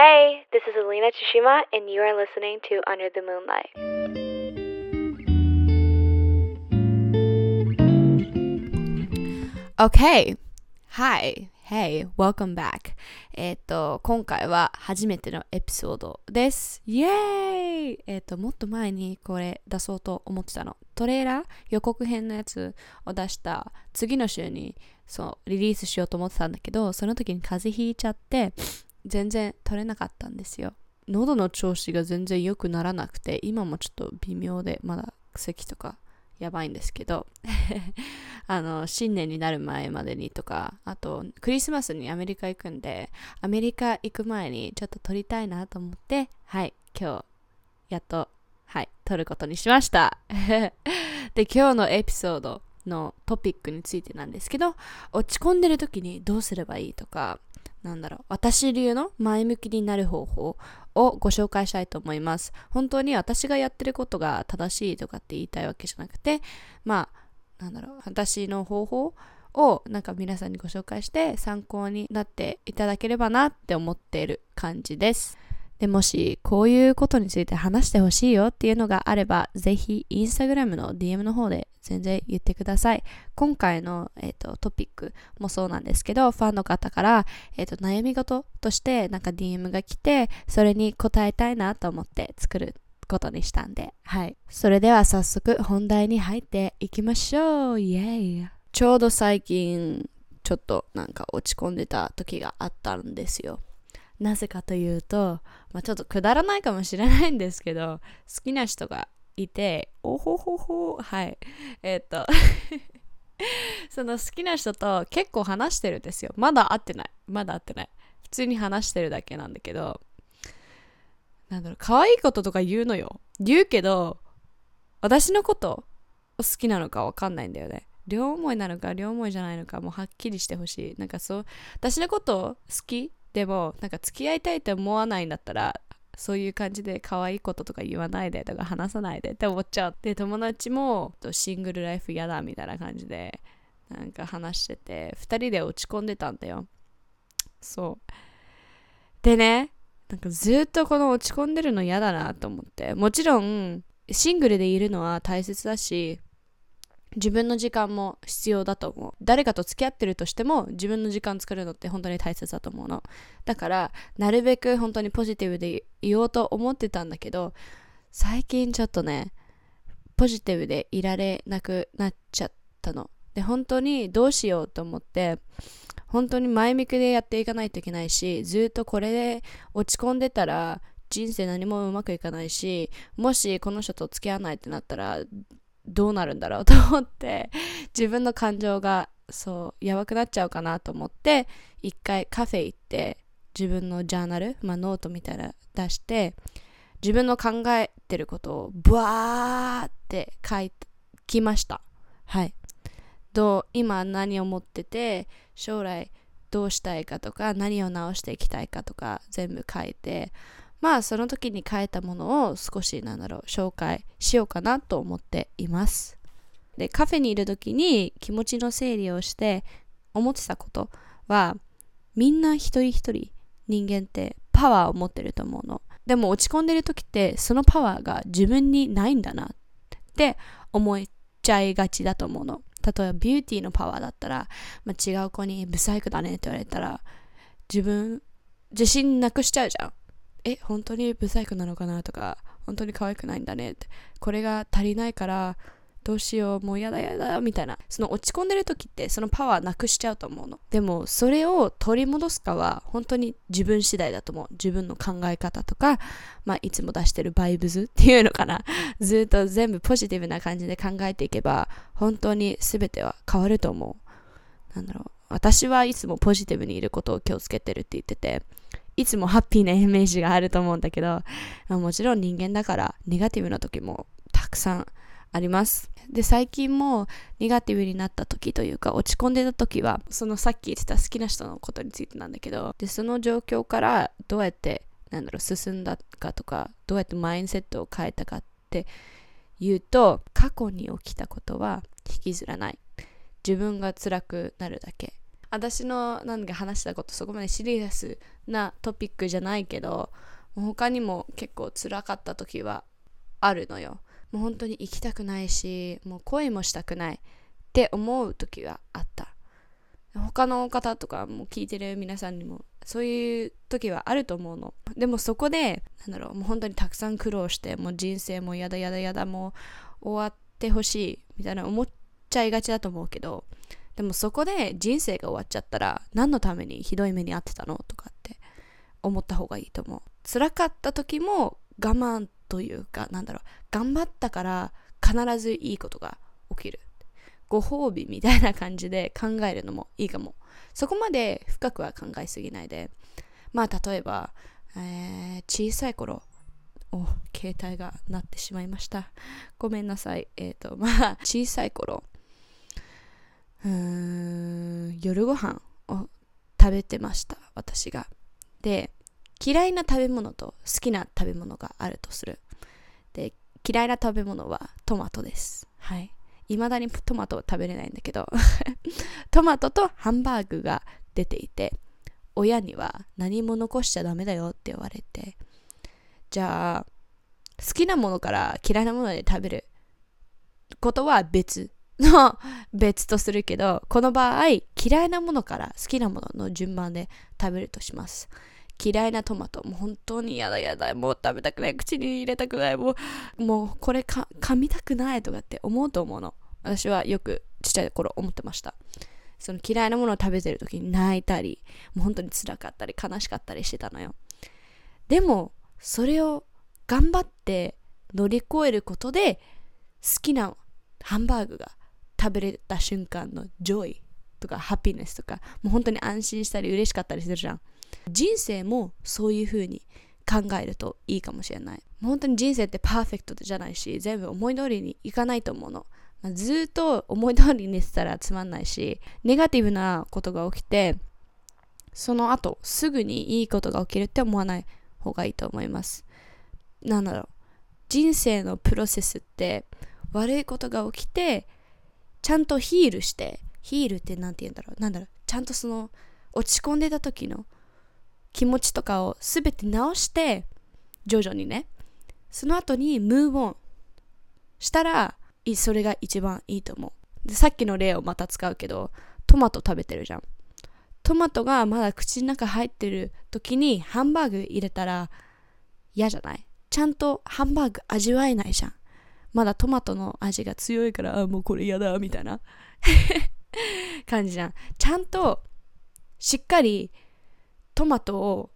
Hey, this is Alina Tsushima, and you are listening to Under the Moonlight. Okay. Hi. Hey. Welcome back. えっと、今回は初めてのエピソードです。イエーイえっと、もっと前にこれ出そうと思ってたの。トレーラー？予告編のやつを出した次の週にそうリリースしようと思ってたんだけど、その時に風邪ひいちゃって全然撮れなかったんですよ。喉の調子が全然良くならなくて、今もちょっと微妙で、まだ咳とかやばいんですけど、あの、新年になる前までにとか、あと、クリスマスにアメリカ行くんで、アメリカ行く前にちょっと撮りたいなと思って、はい、今日、やっと、はい、撮ることにしました。で、今日のエピソードのトピックについてなんですけど、落ち込んでる時にどうすればいいとか、なんだろう、私流の前向きになる方法をご紹介したいと思います。本当に私がやってることが正しいとかって言いたいわけじゃなくて、まあ、なんだろう、私の方法をなんか皆さんにご紹介して参考になっていただければなって思っている感じです。でもしこういうことについて話してほしいよっていうのがあれば、ぜひインスタグラムの DM の方で全然言ってください。今回の、えー、とトピックもそうなんですけど、ファンの方から、えー、と悩み事としてなんか DM が来て、それに答えたいなと思って作ることにしたんで、はい。それでは早速本題に入っていきましょう。イエーイちょうど最近、ちょっとなんか落ち込んでた時があったんですよ。なぜかというと、まあ、ちょっとくだらないかもしれないんですけど、好きな人がいて、おほほほ、はい。えー、っと、その好きな人と結構話してるんですよ。まだ会ってない。まだ会ってない。普通に話してるだけなんだけど、なんだろう、可愛いこととか言うのよ。言うけど、私のこと好きなのかわかんないんだよね。両思いなのか両思いじゃないのかもうはっきりしてほしい。なんかそう、私のこと好きでも、なんか付き合いたいって思わないんだったら、そういう感じで可愛いこととか言わないでとか話さないでって思っちゃう。で、友達もシングルライフ嫌だみたいな感じで、なんか話してて、二人で落ち込んでたんだよ。そう。でね、なんかずっとこの落ち込んでるの嫌だなと思って。もちろん、シングルでいるのは大切だし、自分の時間も必要だと思う。誰かと付き合ってるとしても自分の時間作るのって本当に大切だと思うの。だから、なるべく本当にポジティブでいようと思ってたんだけど、最近ちょっとね、ポジティブでいられなくなっちゃったの。で、本当にどうしようと思って、本当に前向きでやっていかないといけないし、ずっとこれで落ち込んでたら人生何もうまくいかないし、もしこの人と付き合わないってなったら、どうなるんだろうと思って 自分の感情がそうやばくなっちゃうかなと思って一回カフェ行って自分のジャーナル、まあ、ノートみたいな出して自分の考えてることをブワーって書きました。はい。どう今何を持ってて将来どうしたいかとか何を直していきたいかとか全部書いてまあその時に変えたものを少しなんだろう紹介しようかなと思っています。でカフェにいる時に気持ちの整理をして思ってたことはみんな一人一人人間ってパワーを持ってると思うの。でも落ち込んでる時ってそのパワーが自分にないんだなって思っちゃいがちだと思うの。例えばビューティーのパワーだったら、まあ、違う子にブサイクだねって言われたら自分自信なくしちゃうじゃん。え本当にブサイクなのかなとか本当に可愛くないんだねって。これが足りないからどうしようもうやだやだみたいな。その落ち込んでる時ってそのパワーなくしちゃうと思うの。でもそれを取り戻すかは本当に自分次第だと思う。自分の考え方とか、まあ、いつも出してるバイブズっていうのかな。ずっと全部ポジティブな感じで考えていけば本当に全ては変わると思う。なんだろう。私はいつもポジティブにいることを気をつけてるって言ってていつもハッピーなイメージがあると思うんだけど、まあ、もちろん人間だからネガティブな時もたくさんあります。で、最近もネガティブになった時というか落ち込んでた時は、そのさっき言ってた好きな人のことについてなんだけど、で、その状況からどうやって、なんだろう、進んだかとか、どうやってマインセットを変えたかっていうと、過去に起きたことは引きずらない。自分が辛くなるだけ。私のなんか話したことそこまでシリアスなトピックじゃないけど他にも結構辛かった時はあるのよ。もう本当に行きたくないしもう恋もしたくないって思う時はあった。他の方とかも聞いてる皆さんにもそういう時はあると思うの。でもそこでなんだろうもう本当にたくさん苦労してもう人生もやだやだやだもう終わってほしいみたいな思っちゃいがちだと思うけどでもそこで人生が終わっちゃったら何のためにひどい目に遭ってたの？とかって思った方がいいと思う。辛かった時も我慢というかなんだろう。頑張ったから必ずいいことが起きる。ご褒美みたいな感じで考えるのもいいかも。そこまで深くは考えすぎないで。まあ例えば、えー、小さい頃お携帯が鳴ってしまいました。ごめんなさい。えっ、ー、とまあ小さい頃夜ご飯を食べてました私が。で嫌いな食べ物と好きな食べ物があるとする。で嫌いな食べ物はトマトです。はい。未だにトマトを食べれないんだけど。トマトとハンバーグが出ていて親には何も残しちゃダメだよって言われてじゃあ好きなものから嫌いなもので食べることは別の別とするけどこの場合嫌いなものから好きなものの順番で食べるとします。嫌いなトマトもう本当に嫌だ嫌だ。もう食べたくない。口に入れたくない。もうもうこれか噛みたくないとかって思うと思うの。私はよくちっちゃい頃思ってました。その嫌いなものを食べてる時に泣いたりもう本当に辛かったり悲しかったりしてたのよ。でもそれを頑張って乗り越えることで好きなハンバーグが食べれた瞬間の joy とか happiness とかもう本当に安心したり嬉しかったりするじゃん。人生もそういう風に考えるといいかもしれない。本当に人生ってパーフェクトじゃないし全部思い通りにいかないと思うの、まあ、ずっと思い通りにしたらつまんないしネガティブなことが起きてその後すぐにいいことが起きるって思わない方がいいと思います。なんだろう。人生のプロセスって悪いことが起きてちゃんとヒールしてヒールって何て言うんだろうなんだろうちゃんとその落ち込んでた時の気持ちとかを全て直して徐々にね。その後にムーブオンしたらそれが一番いいと思う。でさっきの例をまた使うけどトマト食べてるじゃん。トマトがまだ口の中入ってる時にハンバーグ入れたら嫌じゃない？ちゃんとハンバーグ味わえないじゃん。まだトマトの味が強いからあもうこれ嫌だみたいな。感じじゃん。ちゃんとしっかりトマトを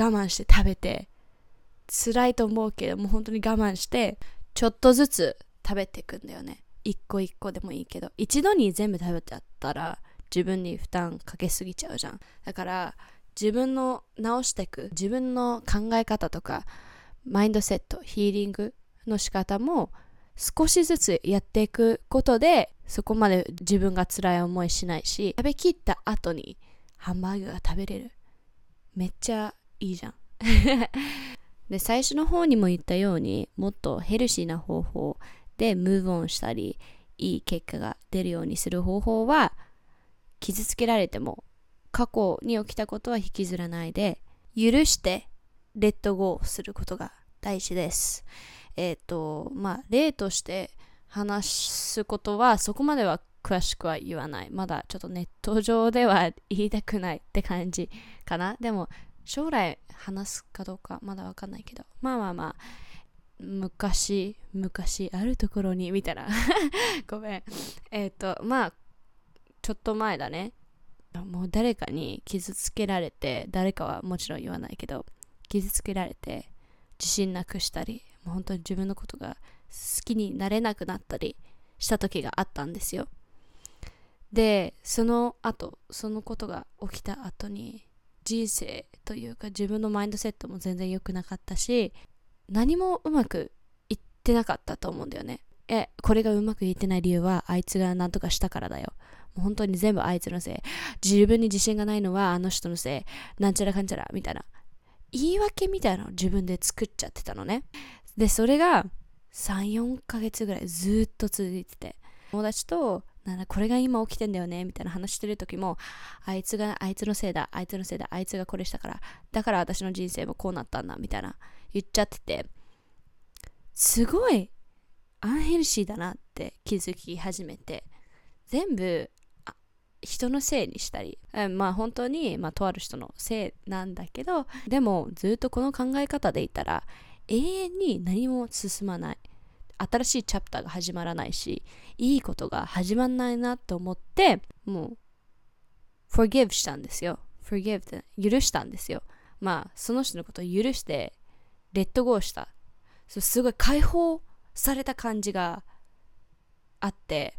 我慢して食べて辛いと思うけどもう本当に我慢してちょっとずつ食べていくんだよね。一個一個でもいいけど。一度に全部食べちゃったら自分に負担かけすぎちゃうじゃん。だから自分の直していく自分の考え方とかマインドセットヒーリングの仕方も少しずつやっていくことでそこまで自分が辛い思いしないし食べきった後にハンバーグが食べれる。めっちゃいいじゃん。で最初の方にも言ったようにもっとヘルシーな方法でムーブオンしたりいい結果が出るようにする方法は傷つけられても過去に起きたことは引きずらないで許してレッドゴーすることが大事です。えっ、ー、とまあ例として話すことはそこまでは詳しくは言わない。まだちょっとネット上では言いたくないって感じかな。でも将来話すかどうかまだわかんないけど。まあまあまあ、昔、昔あるところにみたいな。ごめん。えっ、ー、と、まあ、ちょっと前だね。もう誰かに傷つけられて、誰かはもちろん言わないけど、傷つけられて、自信なくしたり、もう本当に自分のことが好きになれなくなったりした時があったんですよ。でその後そのことが起きた後に人生というか自分のマインドセットも全然良くなかったし何もうまくいってなかったと思うんだよね。えこれがうまくいってない理由はあいつが何とかしたからだよ。もう本当に全部あいつのせい。自分に自信がないのはあの人のせい。なんちゃらかんちゃらみたいな。言い訳みたいなのを自分で作っちゃってたのね。でそれが34ヶ月ぐらいずっと続いてて友達となんこれが今起きてんだよねみたいな話してる時もあいつがあいつのせいだあいつのせいだあいつがこれしたからだから私の人生もこうなったんだみたいな言っちゃっててすごいアンヘルシーだなって気づき始めて全部人のせいにしたり、まあ本当に、まあ、とある人のせいなんだけどでもずっとこの考え方でいたら永遠に何も進まない。新しいチャプターが始まらないしいいことが始まらないなと思ってもう forgive したんですよ。forgive って許したんですよ。まあその人のことを許してレッドゴーしたすごい解放された感じがあって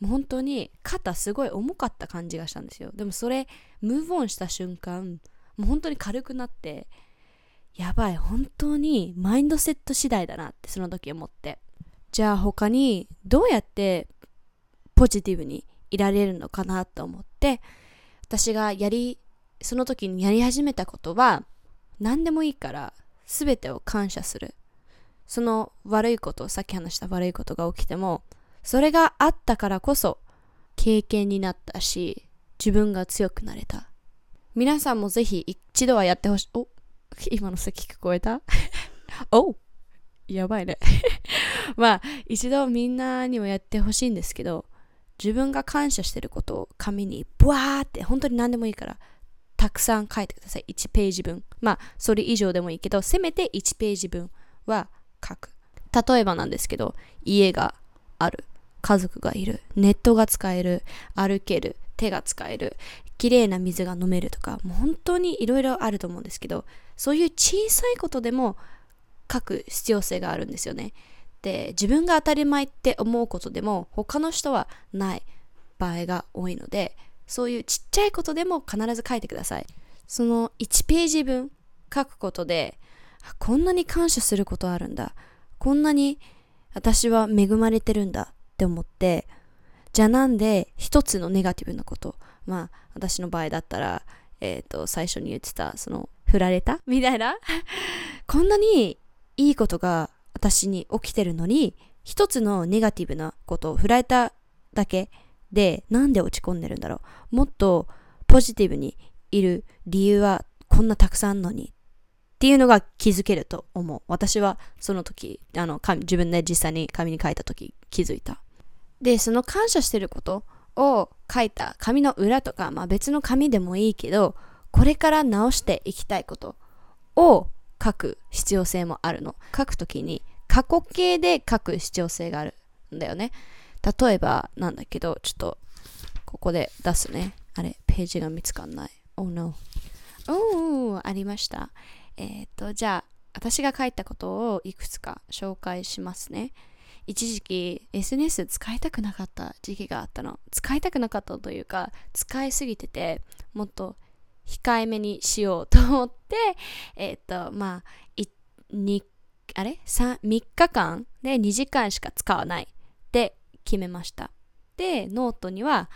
もう本当に肩すごい重かった感じがしたんですよ。でもそれムーブオンした瞬間もう本当に軽くなってやばい本当にマインドセット次第だなってその時思って。じゃあ他にどうやってポジティブにいられるのかなと思って私がやりその時にやり始めたことは何でもいいから全てを感謝する。その悪いことさっき話した悪いことが起きてもそれがあったからこそ経験になったし自分が強くなれた。皆さんもぜひ一度はやってほしいお今の席聞こえた？おやばいね。まあ一度みんなにもやってほしいんですけど自分が感謝してることを紙にブワーって本当に何でもいいからたくさん書いてください。1ページ分。まあそれ以上でもいいけどせめて1ページ分は書く。例えばなんですけど家がある。家族がいる。ネットが使える。歩ける。手が使える。綺麗な水が飲めるとかもう本当にいろいろあると思うんですけどそういう小さいことでも書く必要性があるんですよね。で自分が当たり前って思うことでも他の人はない場合が多いのでそういうちっちゃいことでも必ず書いてください。その1ページ分書くことでこんなに感謝することあるんだ。こんなに私は恵まれてるんだって思ってじゃあなんで一つのネガティブなことまあ私の場合だったらえっ、ー、と最初に言ってたその振られた？みたいな。こんなにいいことが私に起きてるのに一つのネガティブなことを振られただけでなんで落ち込んでるんだろう？もっとポジティブにいる理由はこんなたくさんあるのに。っていうのが気づけると思う。私はその時あの自分で実際に紙に書いた時気づいた。でその感謝してることを書いた紙の裏とか、まあ、別の紙でもいいけどこれから直していきたいことを書く必要性もあるの。書くときに過去形で書く必要性があるんだよね。例えばなんだけどちょっとここで出すね。あれページが見つかんない。Oh no. おおありました。えっ、とじゃあ私が書いたことをいくつか紹介しますね。一時期 SNS 使いたくなかった時期があったの。使いたくなかったというか使いすぎててもっと控えめにしようと思って えっ、ー、とまあ2あれ？3, 3日間で2時間しか使わないって決めました。でノートには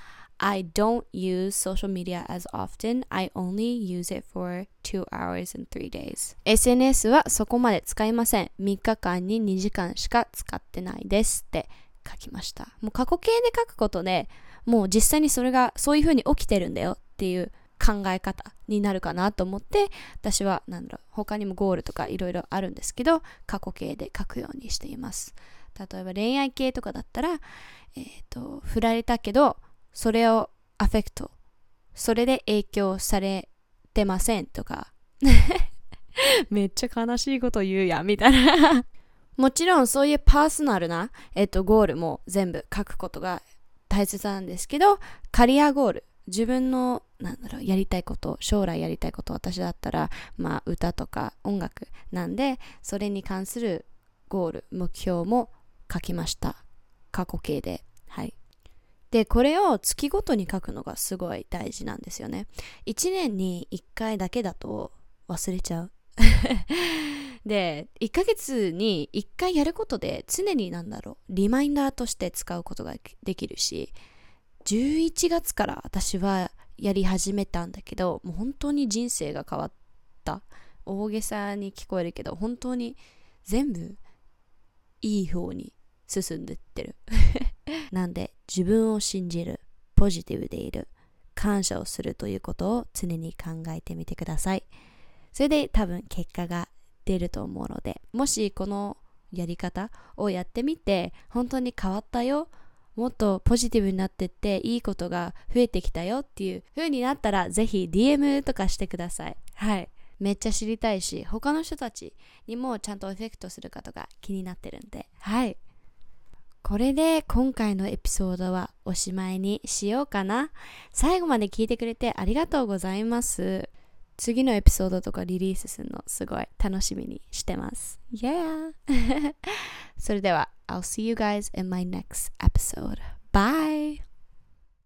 I don't use social media as often. I only use it for 2 hours and 3 days. SNS はそこまで使いません。3日間に2時間しか使ってないですって書きました。もう過去形で書くことでもう実際にそれがそういう風に起きてるんだよっていう考え方になるかなと思って私は何だろう他にもゴールとかいろいろあるんですけど過去形で書くようにしています例えば恋愛系とかだったら、えーと振られたけどそれをアフェクト、それで影響されてませんとか、めっちゃ悲しいこと言うや、みたいな もちろんそういうパーソナルな、えっと、ゴールも全部書くことが大切なんですけど、カリアゴール、自分の、なんだろう、やりたいこと、将来やりたいこと、私だったら、まあ、歌とか音楽なんで、それに関するゴール、目標も書きました。過去形で。はい。で、これを月ごとに書くのがすごい大事なんですよね。1年に1回だけだと忘れちゃう。で、1ヶ月に1回やることで常になんだろう、リマインダーとして使うことができるし、11月から私はやり始めたんだけど、もう本当に人生が変わった。大げさに聞こえるけど、本当に全部いい方に進んでってる。なんで自分を信じるポジティブでいる感謝をするということを常に考えてみてください。それで多分結果が出ると思うのでもしこのやり方をやってみて本当に変わったよもっとポジティブになってっていいことが増えてきたよっていう風になったらぜひ DM とかしてください。はい。めっちゃ知りたいし他の人たちにもちゃんとエフェクトすることが気になってるんで。はい。これで今回のエピソードはおしまいにしようかな最後まで聞いてくれてありがとうございます次のエピソードとかリリースするのすごい楽しみにしてます Yeah! それでは I'll see you guys in my next episode. Bye!